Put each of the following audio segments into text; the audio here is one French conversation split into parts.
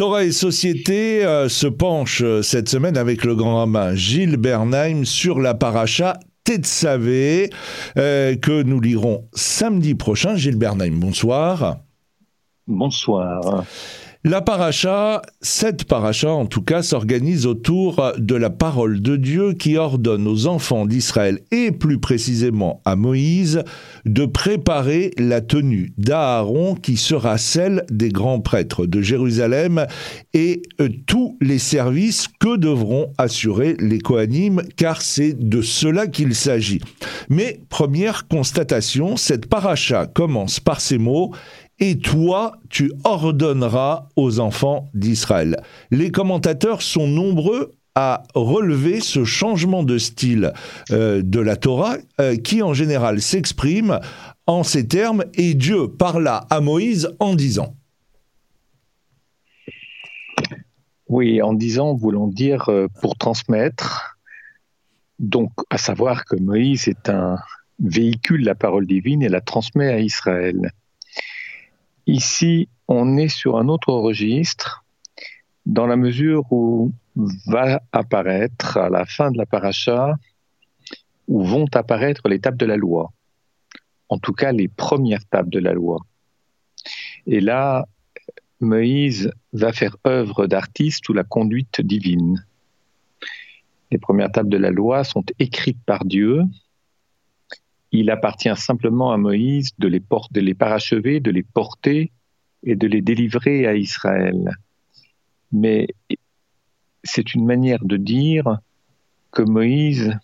Torah et Société euh, se penche euh, cette semaine avec le grand rabbin Gilles Bernheim sur la paracha Tetsavé euh, que nous lirons samedi prochain. Gilles Bernheim, bonsoir. Bonsoir. La paracha, cette paracha en tout cas, s'organise autour de la parole de Dieu qui ordonne aux enfants d'Israël et plus précisément à Moïse de préparer la tenue d'Aaron qui sera celle des grands prêtres de Jérusalem et euh, tous les services que devront assurer les Kohanim car c'est de cela qu'il s'agit. Mais première constatation, cette paracha commence par ces mots et toi, tu ordonneras aux enfants d'Israël. Les commentateurs sont nombreux à relever ce changement de style euh, de la Torah euh, qui en général s'exprime en ces termes et Dieu parla à Moïse en disant. Oui, en disant, voulant dire euh, pour transmettre, donc à savoir que Moïse est un véhicule la parole divine et la transmet à Israël. Ici, on est sur un autre registre, dans la mesure où va apparaître à la fin de la paracha, où vont apparaître les tables de la loi. En tout cas, les premières tables de la loi. Et là, Moïse va faire œuvre d'artiste ou la conduite divine. Les premières tables de la loi sont écrites par Dieu il appartient simplement à Moïse de les, de les parachever, de les porter et de les délivrer à Israël. Mais c'est une manière de dire que Moïse,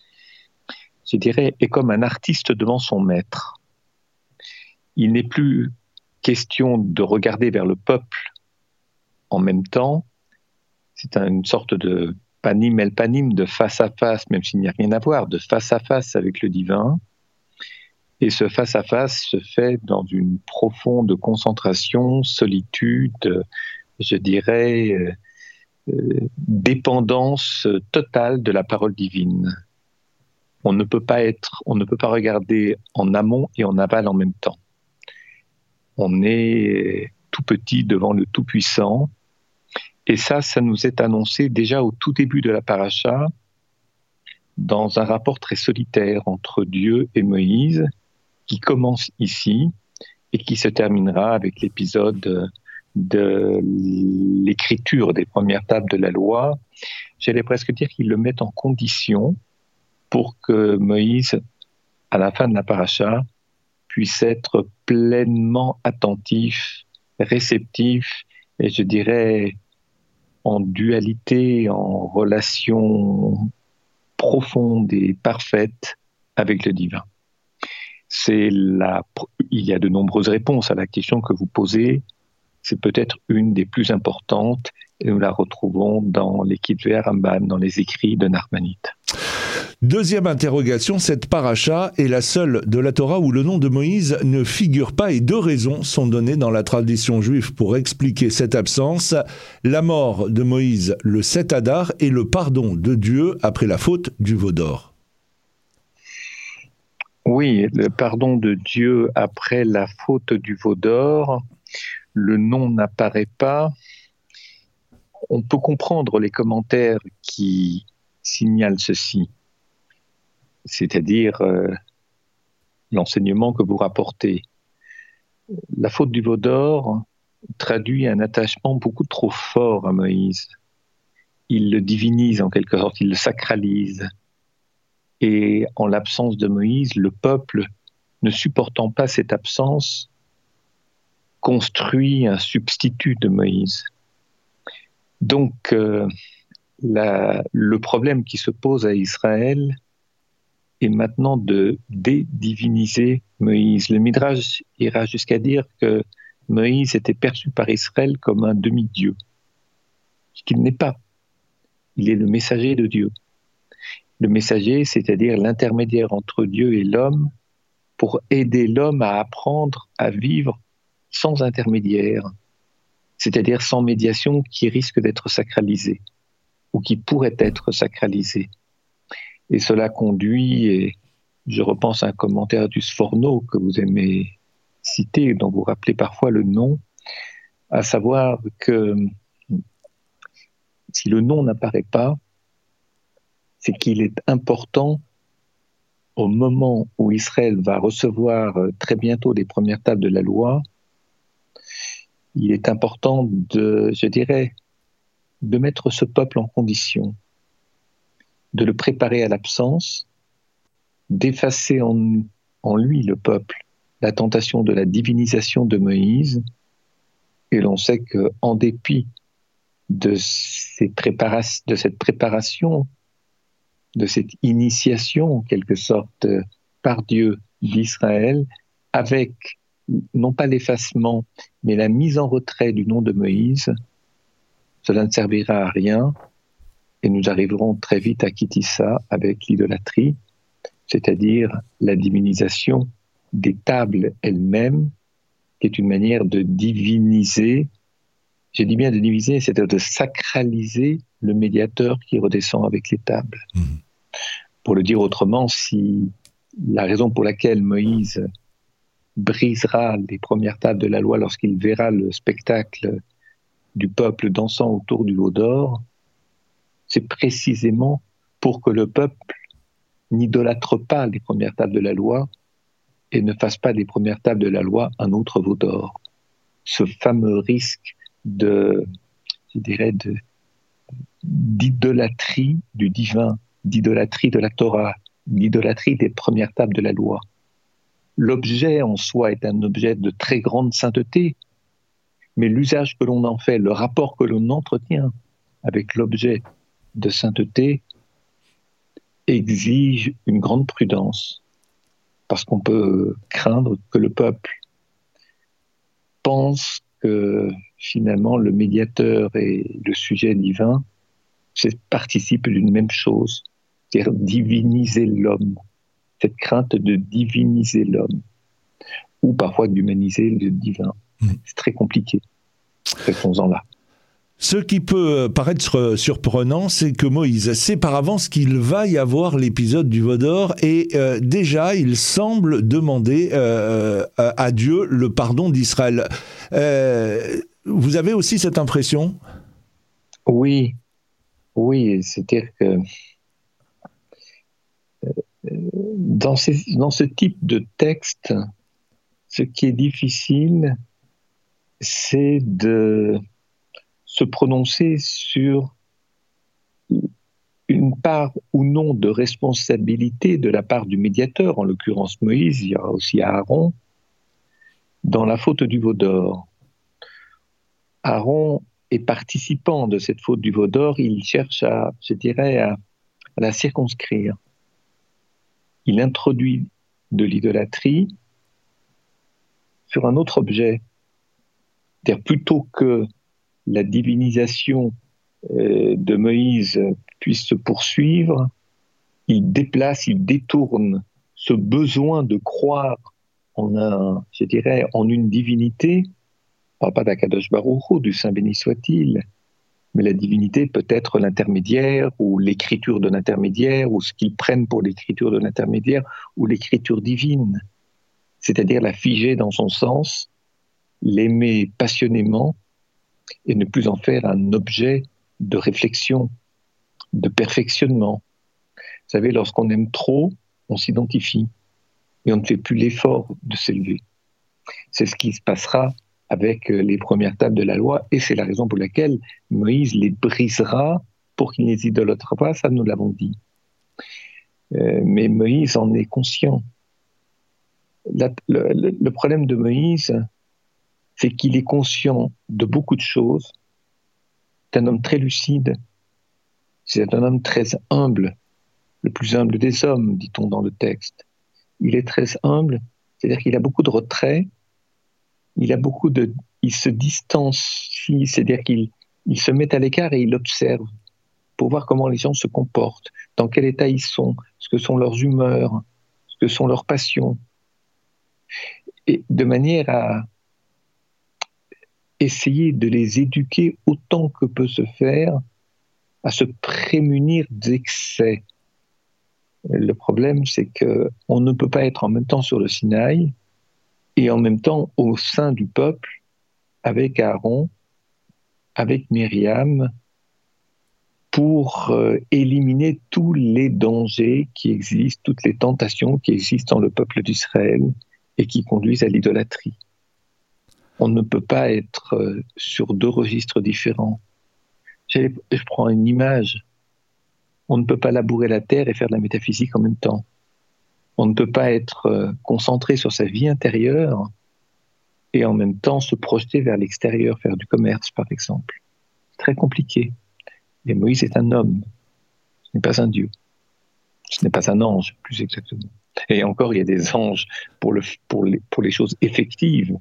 je dirais, est comme un artiste devant son maître. Il n'est plus question de regarder vers le peuple en même temps. C'est une sorte de panim el panim, de face à face, même s'il n'y a rien à voir, de face à face avec le divin. Et ce face-à-face se fait dans une profonde concentration, solitude, je dirais, euh, euh, dépendance totale de la parole divine. On ne peut pas être, on ne peut pas regarder en amont et en aval en même temps. On est tout petit devant le Tout-Puissant. Et ça, ça nous est annoncé déjà au tout début de la paracha, dans un rapport très solitaire entre Dieu et Moïse, qui commence ici et qui se terminera avec l'épisode de l'écriture des premières tables de la loi. J'allais presque dire qu'ils le mettent en condition pour que Moïse, à la fin de la paracha, puisse être pleinement attentif, réceptif, et je dirais en dualité, en relation profonde et parfaite avec le divin c'est il y a de nombreuses réponses à la question que vous posez. C'est peut-être une des plus importantes et nous la retrouvons dans l'équipe Ramban, dans les écrits de Narmanite. Deuxième interrogation, cette paracha est la seule de la Torah où le nom de Moïse ne figure pas et deux raisons sont données dans la tradition juive pour expliquer cette absence. La mort de Moïse le 7 Adar et le pardon de Dieu après la faute du veau d'or. Oui, le pardon de Dieu après la faute du veau d'or, le nom n'apparaît pas. On peut comprendre les commentaires qui signalent ceci, c'est-à-dire euh, l'enseignement que vous rapportez. La faute du veau d'or traduit un attachement beaucoup trop fort à Moïse. Il le divinise en quelque sorte, il le sacralise. Et en l'absence de Moïse, le peuple, ne supportant pas cette absence, construit un substitut de Moïse. Donc, euh, le problème qui se pose à Israël est maintenant de dédiviniser Moïse. Le Midrash ira jusqu'à dire que Moïse était perçu par Israël comme un demi-dieu, ce qu'il n'est pas. Il est le messager de Dieu le messager, c'est-à-dire l'intermédiaire entre Dieu et l'homme, pour aider l'homme à apprendre à vivre sans intermédiaire, c'est-à-dire sans médiation qui risque d'être sacralisée ou qui pourrait être sacralisée. Et cela conduit, et je repense à un commentaire du Sforno que vous aimez citer, dont vous rappelez parfois le nom, à savoir que si le nom n'apparaît pas, c'est qu'il est important au moment où Israël va recevoir euh, très bientôt les premières tables de la loi, il est important de, je dirais, de mettre ce peuple en condition, de le préparer à l'absence, d'effacer en, lui, le peuple, la tentation de la divinisation de Moïse. Et l'on sait que, en dépit de cette préparation, de cette initiation, en quelque sorte, par Dieu d'Israël, avec non pas l'effacement, mais la mise en retrait du nom de Moïse, cela ne servira à rien et nous arriverons très vite à quitter ça avec l'idolâtrie, c'est-à-dire la divinisation des tables elles-mêmes, qui est une manière de diviniser, j'ai dit bien de diviser, c'est-à-dire de sacraliser le médiateur qui redescend avec les tables. Mmh. Pour le dire autrement, si la raison pour laquelle Moïse brisera les premières tables de la loi lorsqu'il verra le spectacle du peuple dansant autour du veau d'or, c'est précisément pour que le peuple n'idolâtre pas les premières tables de la loi et ne fasse pas des premières tables de la loi un autre veau d'or. Ce fameux risque de, je dirais, d'idolâtrie du divin, d'idolâtrie de la Torah, d'idolâtrie des premières tables de la loi. L'objet en soi est un objet de très grande sainteté, mais l'usage que l'on en fait, le rapport que l'on entretient avec l'objet de sainteté exige une grande prudence, parce qu'on peut craindre que le peuple pense que finalement le médiateur et le sujet divin participent d'une même chose, c'est-à-dire diviniser l'homme cette crainte de diviniser l'homme, ou parfois d'humaniser le divin. Mm. C'est très compliqué. Restons-en là. Ce qui peut paraître surprenant, c'est que Moïse sait par avance qu'il va y avoir l'épisode du Vaudor et euh, déjà il semble demander euh, à Dieu le pardon d'Israël. Euh, vous avez aussi cette impression? Oui, oui, c'est-à-dire que dans, ce type de texte, ce qui est difficile, c'est de se prononcer sur une part ou non de responsabilité de la part du médiateur, en l'occurrence Moïse, il y aura aussi Aaron, dans la faute du veau d'or. Aaron est participant de cette faute du veau d'or, il cherche à, je dirais, à la circonscrire il introduit de l'idolâtrie sur un autre objet. C'est-à-dire plutôt que la divinisation euh, de Moïse puisse se poursuivre, il déplace, il détourne ce besoin de croire en un, je dirais, en une divinité, pas d'Akadosh Baruch du Saint béni soit-il, mais la divinité peut être l'intermédiaire ou l'écriture de l'intermédiaire ou ce qu'ils prennent pour l'écriture de l'intermédiaire ou l'écriture divine, c'est-à-dire la figer dans son sens, l'aimer passionnément et ne plus en faire un objet de réflexion, de perfectionnement. Vous savez, lorsqu'on aime trop, on s'identifie et on ne fait plus l'effort de s'élever. C'est ce qui se passera avec euh, les premières tables de la loi, et c'est la raison pour laquelle Moïse les brisera pour qu'ils ne les pas, ça nous l'avons dit. Euh, mais Moïse en est conscient. le, problème de Moïse, c'est qu'il est conscient de beaucoup de choses. C'est un homme très lucide. C'est un homme très humble, le plus humble des hommes, dit-on dans le texte. Il est très humble, c'est-à-dire qu'il a beaucoup de retrait, il a beaucoup de, il se distancie, c'est-à-dire qu'il il se met à l'écart et il observe pour voir comment les gens se comportent, dans quel état ils sont, ce que sont leurs humeurs, ce que sont leurs passions, et de manière à essayer de les éduquer autant que peut se faire à se prémunir d'excès. Le problème, c'est que on ne peut pas être en même temps sur le Sinaï et en même temps au sein du peuple avec Aaron, avec Myriam pour euh, éliminer tous les dangers qui existent, toutes les tentations qui existent dans le peuple d'Israël et qui conduisent à l'idolâtrie. On ne peut pas être euh, sur deux registres différents. Je prends une image. On ne peut pas labourer la terre et faire de la métaphysique en même temps. On ne peut pas être euh, concentré sur sa vie intérieure et en même temps se projeter vers l'extérieur, faire du commerce par exemple. C'est très compliqué. Et Moïse est un homme, ce n'est pas un dieu. Ce n'est pas un ange, plus exactement. Et encore, il y a des anges pour, le, pour, les, choses effectives,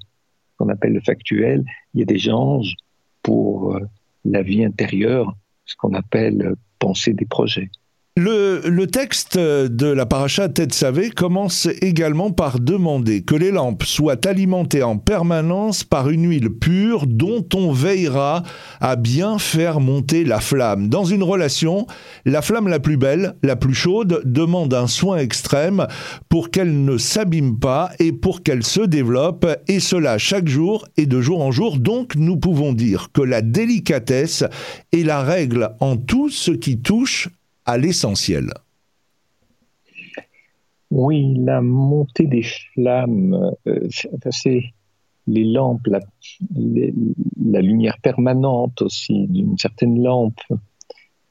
qu'on appelle le factuel. Il y a des anges pour euh, la vie intérieure, ce qu'on appelle penser des projets. Le, texte de la paracha Savé commence également par demander que les lampes soient alimentées en permanence par une huile pure dont on veillera à bien faire monter la flamme. Dans une relation, la flamme la plus belle, la plus chaude, demande un soin extrême pour qu'elle ne s'abîme pas et pour qu'elle se développe, et cela chaque jour et de jour en jour. Donc nous pouvons dire que la délicatesse est la règle en tout ce qui touche à l'essentiel. Oui, la montée des flammes, euh, c'est les lampes, la, lumière permanente aussi d'une certaine lampe,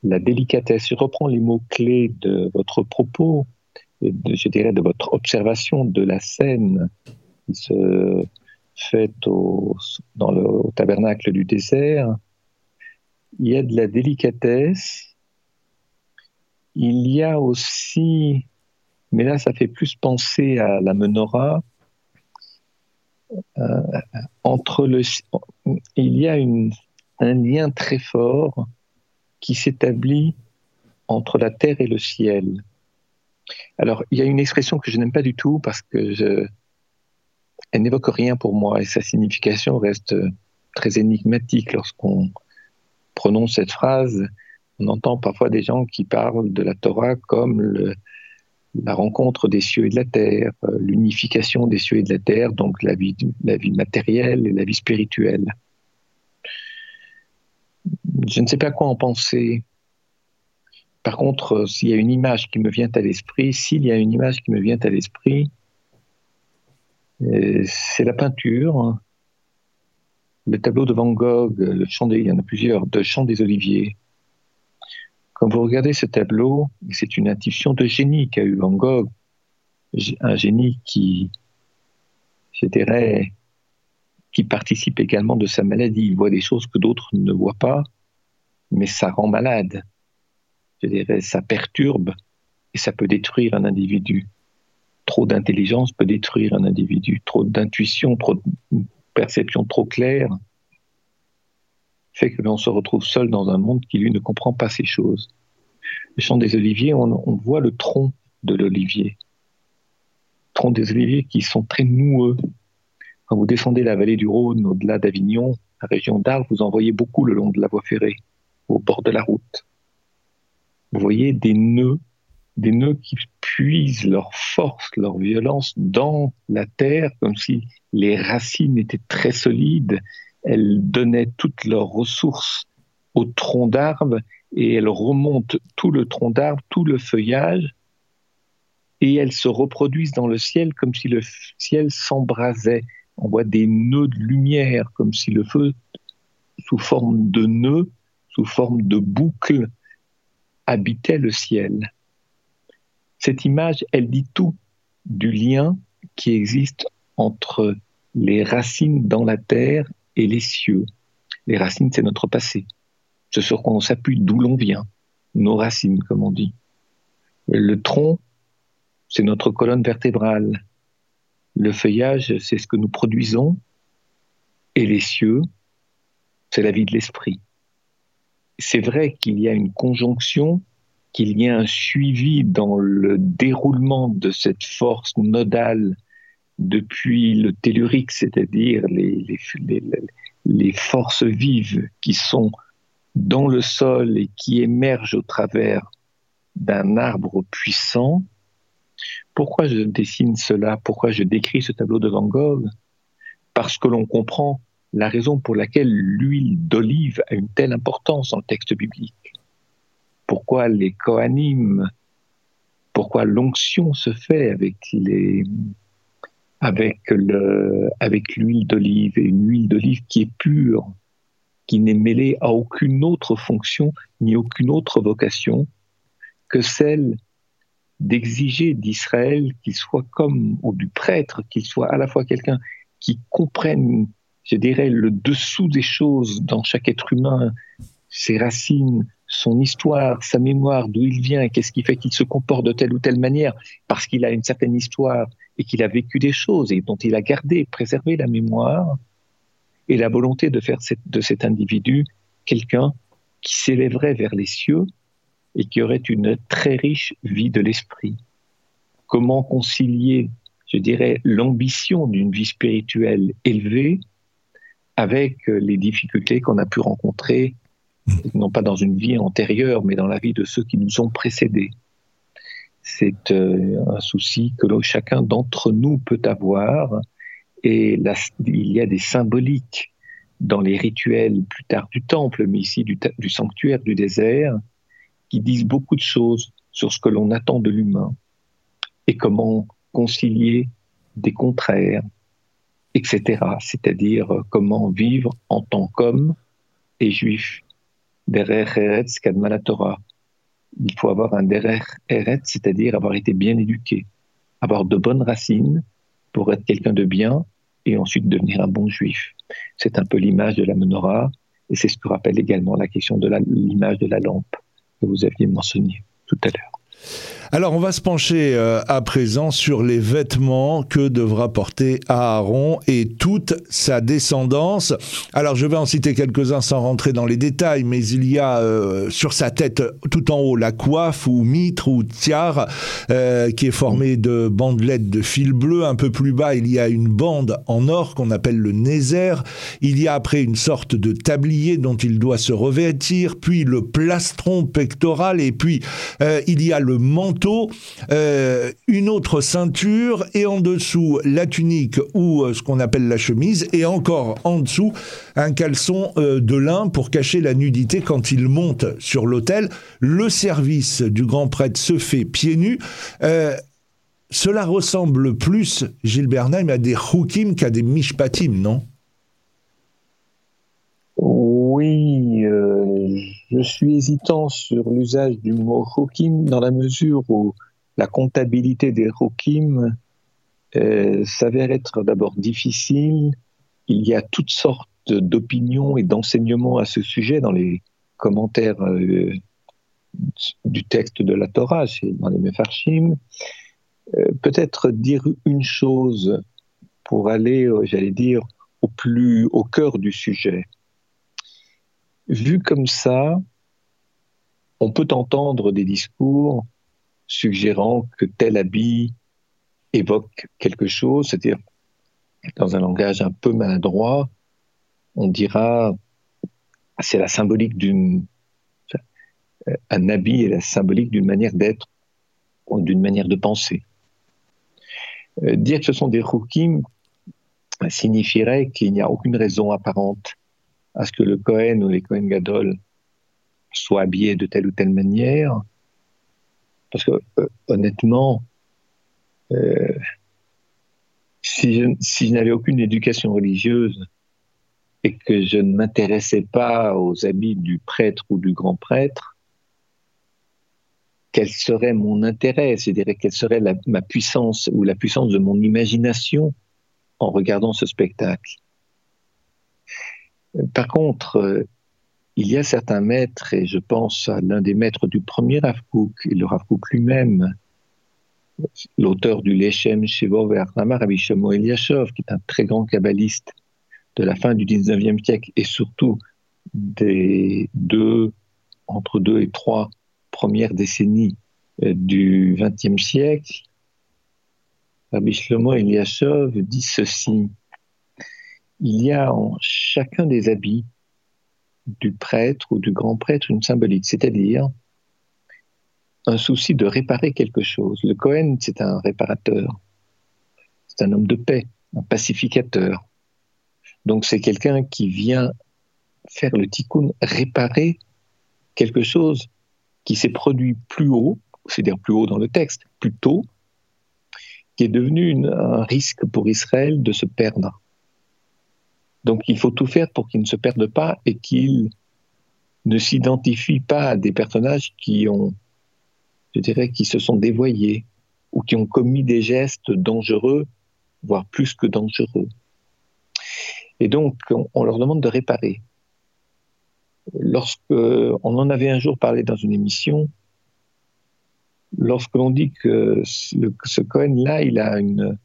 la délicatesse. Je reprends les mots-clés de votre propos, de, je dirais de votre observation de la scène qui se fait au, dans le tabernacle du désert. Il y a de la délicatesse, il y a aussi, mais là ça fait plus penser à la menorah, euh, entre le, il y a un lien très fort qui s'établit entre la terre et le ciel. Alors, il y a une expression que je n'aime pas du tout parce que je, elle n'évoque rien pour moi et sa signification reste très énigmatique lorsqu'on prononce cette phrase on entend parfois des gens qui parlent de la Torah comme la rencontre des cieux et de la terre, euh, l'unification des cieux et de la terre, donc la vie, matérielle et la vie spirituelle. Je ne sais pas quoi en penser. Par contre, euh, s'il y a une image qui me vient à l'esprit, s'il y a une image qui me vient à l'esprit, euh, c'est la peinture, le tableau de Van Gogh, le chant des, il y en a plusieurs, de Chant des Oliviers. Quand vous regardez ce tableau, c'est une intuition de génie qu'a eu Van Gogh, un génie qui, je dirais, qui participe également de sa maladie. Il voit des choses que d'autres ne voient pas, mais ça rend malade. Je dirais, ça perturbe et ça peut détruire un individu. Trop d'intelligence peut détruire un individu. Trop d'intuition, trop de perception trop claire fait que l'on se retrouve seul dans un monde qui, lui, ne comprend pas ces choses. Le champ des oliviers, on, voit le tronc de l'olivier. Tronc des oliviers qui sont très noueux. Quand vous descendez la vallée du Rhône, au-delà d'Avignon, la région d'Arles, vous en voyez beaucoup le long de la voie ferrée, au bord de la route. Vous voyez des nœuds, des nœuds qui puisent leur force, leur violence dans la terre, comme si les racines étaient très solides elles donnaient toutes leurs ressources au tronc d'arbre et elles remontent tout le tronc d'arbre, tout le feuillage, et elles se reproduisent dans le ciel comme si le ciel s'embrasait. On voit des nœuds de lumière, comme si le feu, sous forme de nœuds, sous forme de boucles, habitait le ciel. Cette image, elle dit tout du lien qui existe entre les racines dans la terre et les cieux. Les racines, c'est notre passé. Ce sur quoi on s'appuie, d'où l'on vient. Nos racines, comme on dit. Le tronc, c'est notre colonne vertébrale. Le feuillage, c'est ce que nous produisons. Et les cieux, c'est la vie de l'esprit. C'est vrai qu'il y a une conjonction, qu'il y a un suivi dans le déroulement de cette force nodale depuis le tellurique, c'est-à-dire les, forces vives qui sont dans le sol et qui émergent au travers d'un arbre puissant. Pourquoi je dessine cela? Pourquoi je décris ce tableau de Van Gogh? Parce que l'on comprend la raison pour laquelle l'huile d'olive a une telle importance dans le texte biblique. pourquoi les Kohanim, pourquoi l'onction se fait avec les avec le avec l'huile d'olive et une huile d'olive qui est pure, qui n'est mêlée à aucune autre fonction ni aucune autre vocation que celle d'exiger d'Israël qu'il soit comme, ou du prêtre, qu'il soit à la fois quelqu'un qui comprenne, je dirais, le dessous des choses dans chaque être humain, ses racines, son histoire, sa mémoire, d'où il vient, qu'est-ce qui fait qu'il se comporte de telle ou telle manière, parce qu'il a une certaine histoire et qu'il a vécu des choses et dont il a gardé, préservé la mémoire, et la volonté de faire de cet individu quelqu'un qui s'élèverait vers les cieux et qui aurait une très riche vie de l'esprit. Comment concilier, je dirais, l'ambition d'une vie spirituelle élevée avec les difficultés qu'on a pu rencontrer, non pas dans une vie antérieure, mais dans la vie de ceux qui nous ont précédés. C'est euh, un souci que chacun d'entre nous peut avoir, et il y a des symboliques dans les rituels plus tard du temple, mais ici du, du sanctuaire du désert, qui disent beaucoup de choses sur ce que l'on attend de l'humain et comment concilier des contraires, etc. C'est-à-dire euh, comment vivre en tant qu'homme et juif. Derer Eretz Kadma Torah. Il faut avoir un Derer Eretz, c'est-à-dire avoir été bien éduqué, avoir de bonnes racines pour être quelqu'un de bien et ensuite devenir un bon juif. C'est un peu l'image de la menorah et c'est ce que rappelle également la question de l'image de la lampe que vous aviez mentionné tout à l'heure. Alors on va se pencher euh, à présent sur les vêtements que devra porter Aaron et toute sa descendance. Alors je vais en citer quelques-uns sans rentrer dans les détails, mais il y a euh, sur sa tête tout en haut la coiffe ou mitre ou tiare euh, qui est formée de bandelettes de fil bleu. Un peu plus bas il y a une bande en or qu'on appelle le nézer. Il y a après une sorte de tablier dont il doit se revêtir, puis le plastron pectoral et puis il y a le manteau, euh, une autre ceinture et en dessous la tunique ou euh, ce qu'on appelle la chemise et encore en dessous un caleçon euh, de lin pour cacher la nudité quand il monte sur l'autel. Le service du grand prêtre se fait pieds nus. cela ressemble plus, Gilles Bernheim, à des choukim qu'à des mishpatim, non? Oui, je suis hésitant sur l'usage du mot Rokim dans la mesure où la comptabilité des Rokim euh, s'avère être d'abord difficile. Il y a toutes sortes d'opinions et d'enseignements à ce sujet dans les commentaires euh, du texte de la Torah, dans les Mefarshim. Euh, peut-être dire une chose pour aller, j'allais dire, au plus au cœur du sujet vu comme ça, on peut entendre des discours suggérant que tel habit évoque quelque chose, c'est-à-dire dans un langage un peu maladroit, on dira c'est la symbolique d'une un habit est la symbolique d'une manière d'être d'une manière de penser. Euh, dire que ce sont des rukim signifierait qu'il n'y a aucune raison apparente à ce que le Cohen ou les Cohen Gadol soient habillés de telle ou telle manière. Parce que euh, honnêtement, euh, si je, n'avais aucune éducation religieuse et que je ne m'intéressais pas aux habits du prêtre ou du grand prêtre, quel serait mon intérêt? Dirais quelle serait ma puissance ou la puissance de mon imagination en regardant ce spectacle? Par contre, euh, il y a certains maîtres, et je pense à l'un des maîtres du premier Rav et le Rav lui-même, l'auteur du Lechem Shevov et Rabbi Shlomo Eliashov, qui est un très grand kabbaliste de la fin du 19e siècle et surtout des deux, entre deux et trois premières décennies euh, du 20e siècle, Rabbi Shlomo Eliashov dit ceci il y a en chacun des habits du prêtre ou du grand prêtre une symbolique, c'est-à-dire un souci de réparer quelque chose. Le Cohen, c'est un réparateur, c'est un homme de paix, un pacificateur. Donc c'est quelqu'un qui vient faire le tikkun, réparer quelque chose qui s'est produit plus haut, c'est-à-dire plus haut dans le texte, plus tôt, qui est devenu un risque pour Israël de se perdre. Donc il faut tout faire pour qu'il ne se perde pas et qu'il ne s'identifie pas à des personnages qui ont, je dirais, qui se sont dévoyés ou qui ont commis des gestes dangereux, voire plus que dangereux. Et donc, on, leur demande de réparer. Lorsque on en avait un jour parlé dans une émission, lorsque l'on dit que ce Cohen-là, il a une,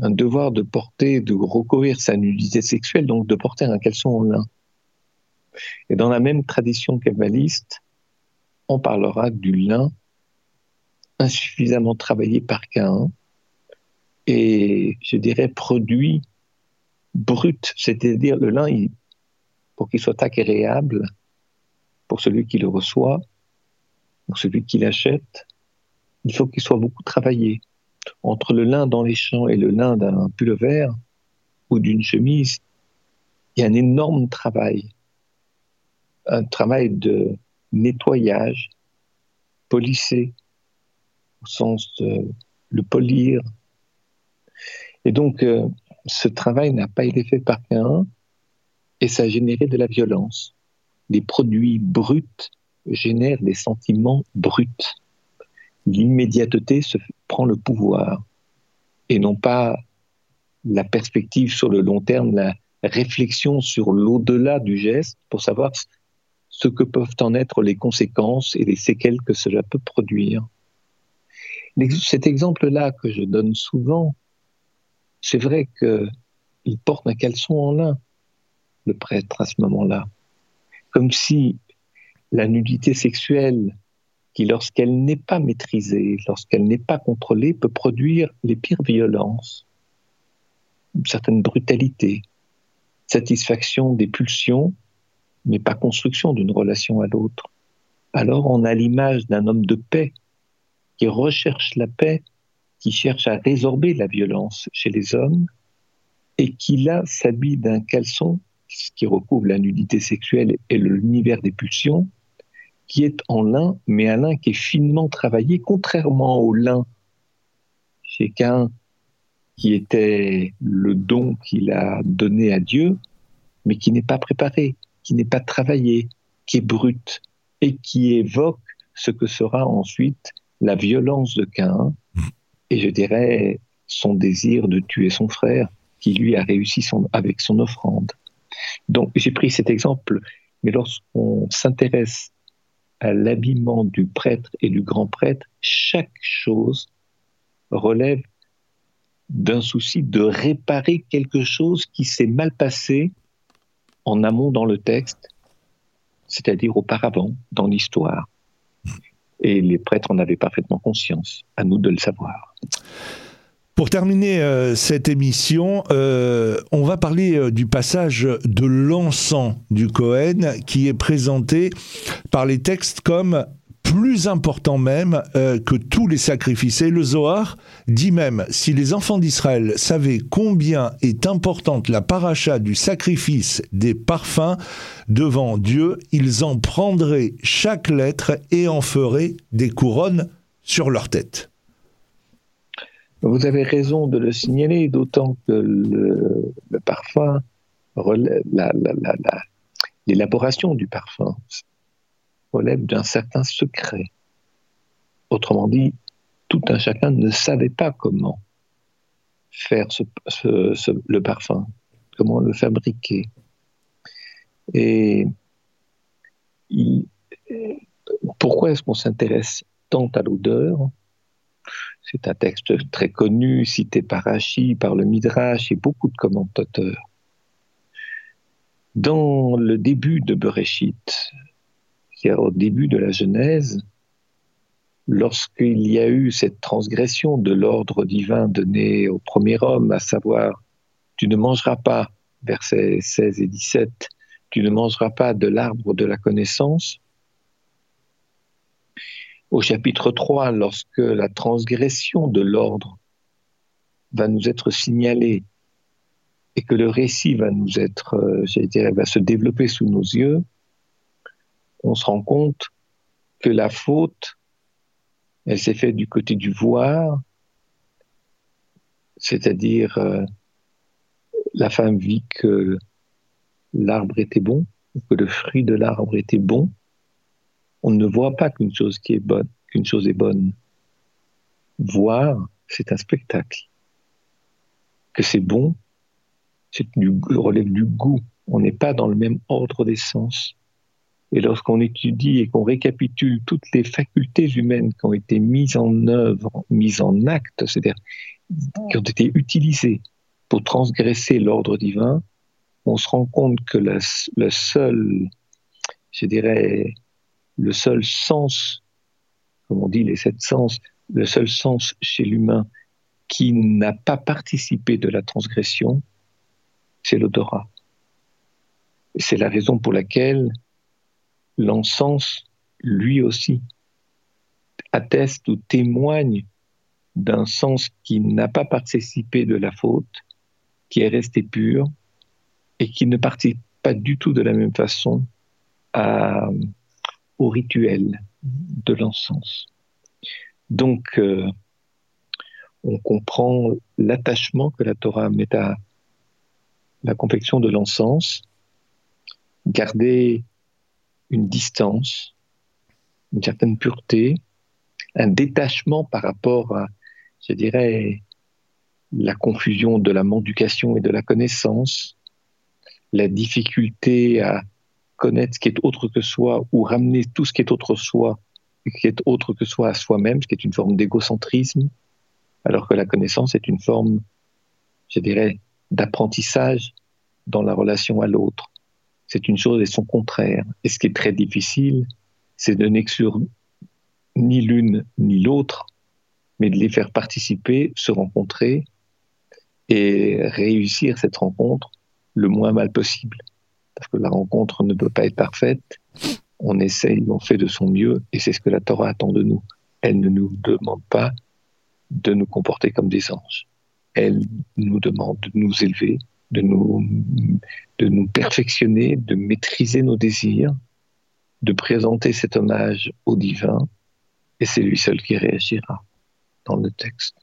un devoir de porter, de recourir sa nudité sexuelle, donc de porter un caleçon en lin. Et dans la même tradition kabbaliste, on parlera du lin insuffisamment travaillé par Cain et je dirais produit brut, c'est-à-dire le lin, pour qu'il soit agréable pour celui qui le reçoit, pour celui qui l'achète, il faut qu'il soit beaucoup travaillé. Entre le lin dans les champs et le lin d'un pullover ou d'une chemise, il y a un énorme travail, un travail de nettoyage, polisser, au sens de le polir. Et donc, euh, ce travail n'a pas été fait par qu'un et ça a généré de la violence. Les produits bruts génèrent des sentiments bruts. L'immédiateté se prend le pouvoir et non pas la perspective sur le long terme, la réflexion sur l'au-delà du geste pour savoir ce que peuvent en être les conséquences et les séquelles que cela peut produire. Cet exemple-là que je donne souvent, c'est vrai qu'il porte un caleçon en lin, le prêtre, à ce moment-là. Comme si la nudité sexuelle, qui lorsqu'elle n'est pas maîtrisée, lorsqu'elle n'est pas contrôlée, peut produire les pires violences, une certaine brutalité, satisfaction des pulsions, mais pas construction d'une relation à l'autre. Alors on a l'image d'un homme de paix qui recherche la paix qui cherche à résorber la violence chez les hommes et qui là s'habille d'un caleçon qui recouvre la nudité sexuelle et l'univers des pulsions, qui est en lin, mais un lin qui est finement travaillé, contrairement au lin chez Cain, qui était le don qu'il a donné à Dieu, mais qui n'est pas préparé, qui n'est pas travaillé, qui est brut, et qui évoque ce que sera ensuite la violence de Cain, et je dirais son désir de tuer son frère qui lui a réussi avec son offrande. Donc j'ai pris cet exemple, mais lorsqu'on s'intéresse à l'habillement du prêtre et du grand prêtre, chaque chose relève d'un souci de réparer quelque chose qui s'est mal passé en amont dans le texte, c'est-à-dire auparavant dans l'histoire et les prêtres en avaient parfaitement conscience. À nous de le savoir. Pour terminer euh, cette émission, euh, on va parler euh, du passage de l'encens du Cohen qui est présenté par les textes comme plus important même que tous les sacrifices. Et le Zohar dit même, si les enfants d'Israël savaient combien est importante la paracha du sacrifice des parfums devant Dieu, ils en prendraient chaque lettre et en feraient des couronnes sur leur tête. Vous avez raison de le signaler, d'autant que le, parfum, l'élaboration du parfum, relève d'un certain secret. Autrement dit, tout un chacun ne savait pas comment faire le parfum, comment le fabriquer. Et pourquoi est-ce qu'on s'intéresse tant à l'odeur? C'est un texte très connu, cité par Rachi, par le Midrash et beaucoup de commentateurs. Dans le début de Bereshit, au début de la Genèse, lorsqu'il y a eu cette transgression de l'ordre divin donné au premier homme, à savoir, tu ne mangeras pas, versets 16 et 17, tu ne mangeras pas de l'arbre de la connaissance. Au chapitre 3, lorsque la transgression de l'ordre va nous être signalée et que le récit va nous être, euh, va se développer sous nos yeux, on se rend compte que la faute, elle s'est faite du côté du voir, c'est-à-dire euh, la femme vit que l'arbre était bon, que le fruit de l'arbre était bon. On ne voit pas qu'une chose est bonne, qu'une. Voir, c'est un spectacle. Que c'est bon, c'est du, relève du goût. On n'est pas dans le même ordre des sens. Et lorsqu'on étudie et qu'on récapitule toutes les facultés humaines qui ont été mises en œuvre, mises en acte, c'est-à-dire qui ont été utilisées pour transgresser l'ordre divin, on se rend compte que le, seul, je dirais, le seul sens, comme on dit les sept sens, le seul sens chez l'humain qui n'a pas participé de la transgression, c'est l'odorat. C'est la raison pour laquelle l'encens, lui aussi, atteste ou témoigne d'un sens qui n'a pas participé de la faute, qui est resté pur et qui ne participe pas du tout de la même façon au rituel de l'encens. Donc, euh, on comprend l'attachement que la Torah met à la confection de l'encens, garder une distance, une certaine pureté, un détachement par rapport à, je dirais, la confusion de la mendication et de la connaissance, la difficulté à connaître ce qui est autre que soi ou ramener tout ce qui est autre soi, qui est autre que soi à soi-même, ce qui est une forme d'égocentrisme, alors que la connaissance est une forme, je dirais, d'apprentissage dans la relation à l'autre c'est une chose et son contraire. Et ce qui est très difficile, c'est de n'exclure ni l'une ni l'autre, mais de les faire participer, se rencontrer et réussir cette rencontre le moins mal possible. Parce que la rencontre ne peut pas être parfaite. On essaye, on fait de son mieux, et c'est ce que la Torah attend de nous. Elle ne nous demande pas de nous comporter comme des anges. Elle nous demande de nous élever, de nous, de nous perfectionner, de maîtriser nos désirs, de présenter cet hommage au divin, et c'est lui seul qui réagira dans le texte.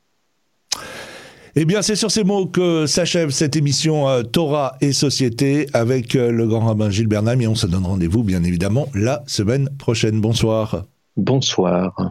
Eh bien, c'est sur ces mots que s'achève cette émission euh, Torah et Société avec euh, le grand rabbin Gilles Bernam et on se donne rendez-vous, bien évidemment, la semaine prochaine. Bonsoir. Bonsoir.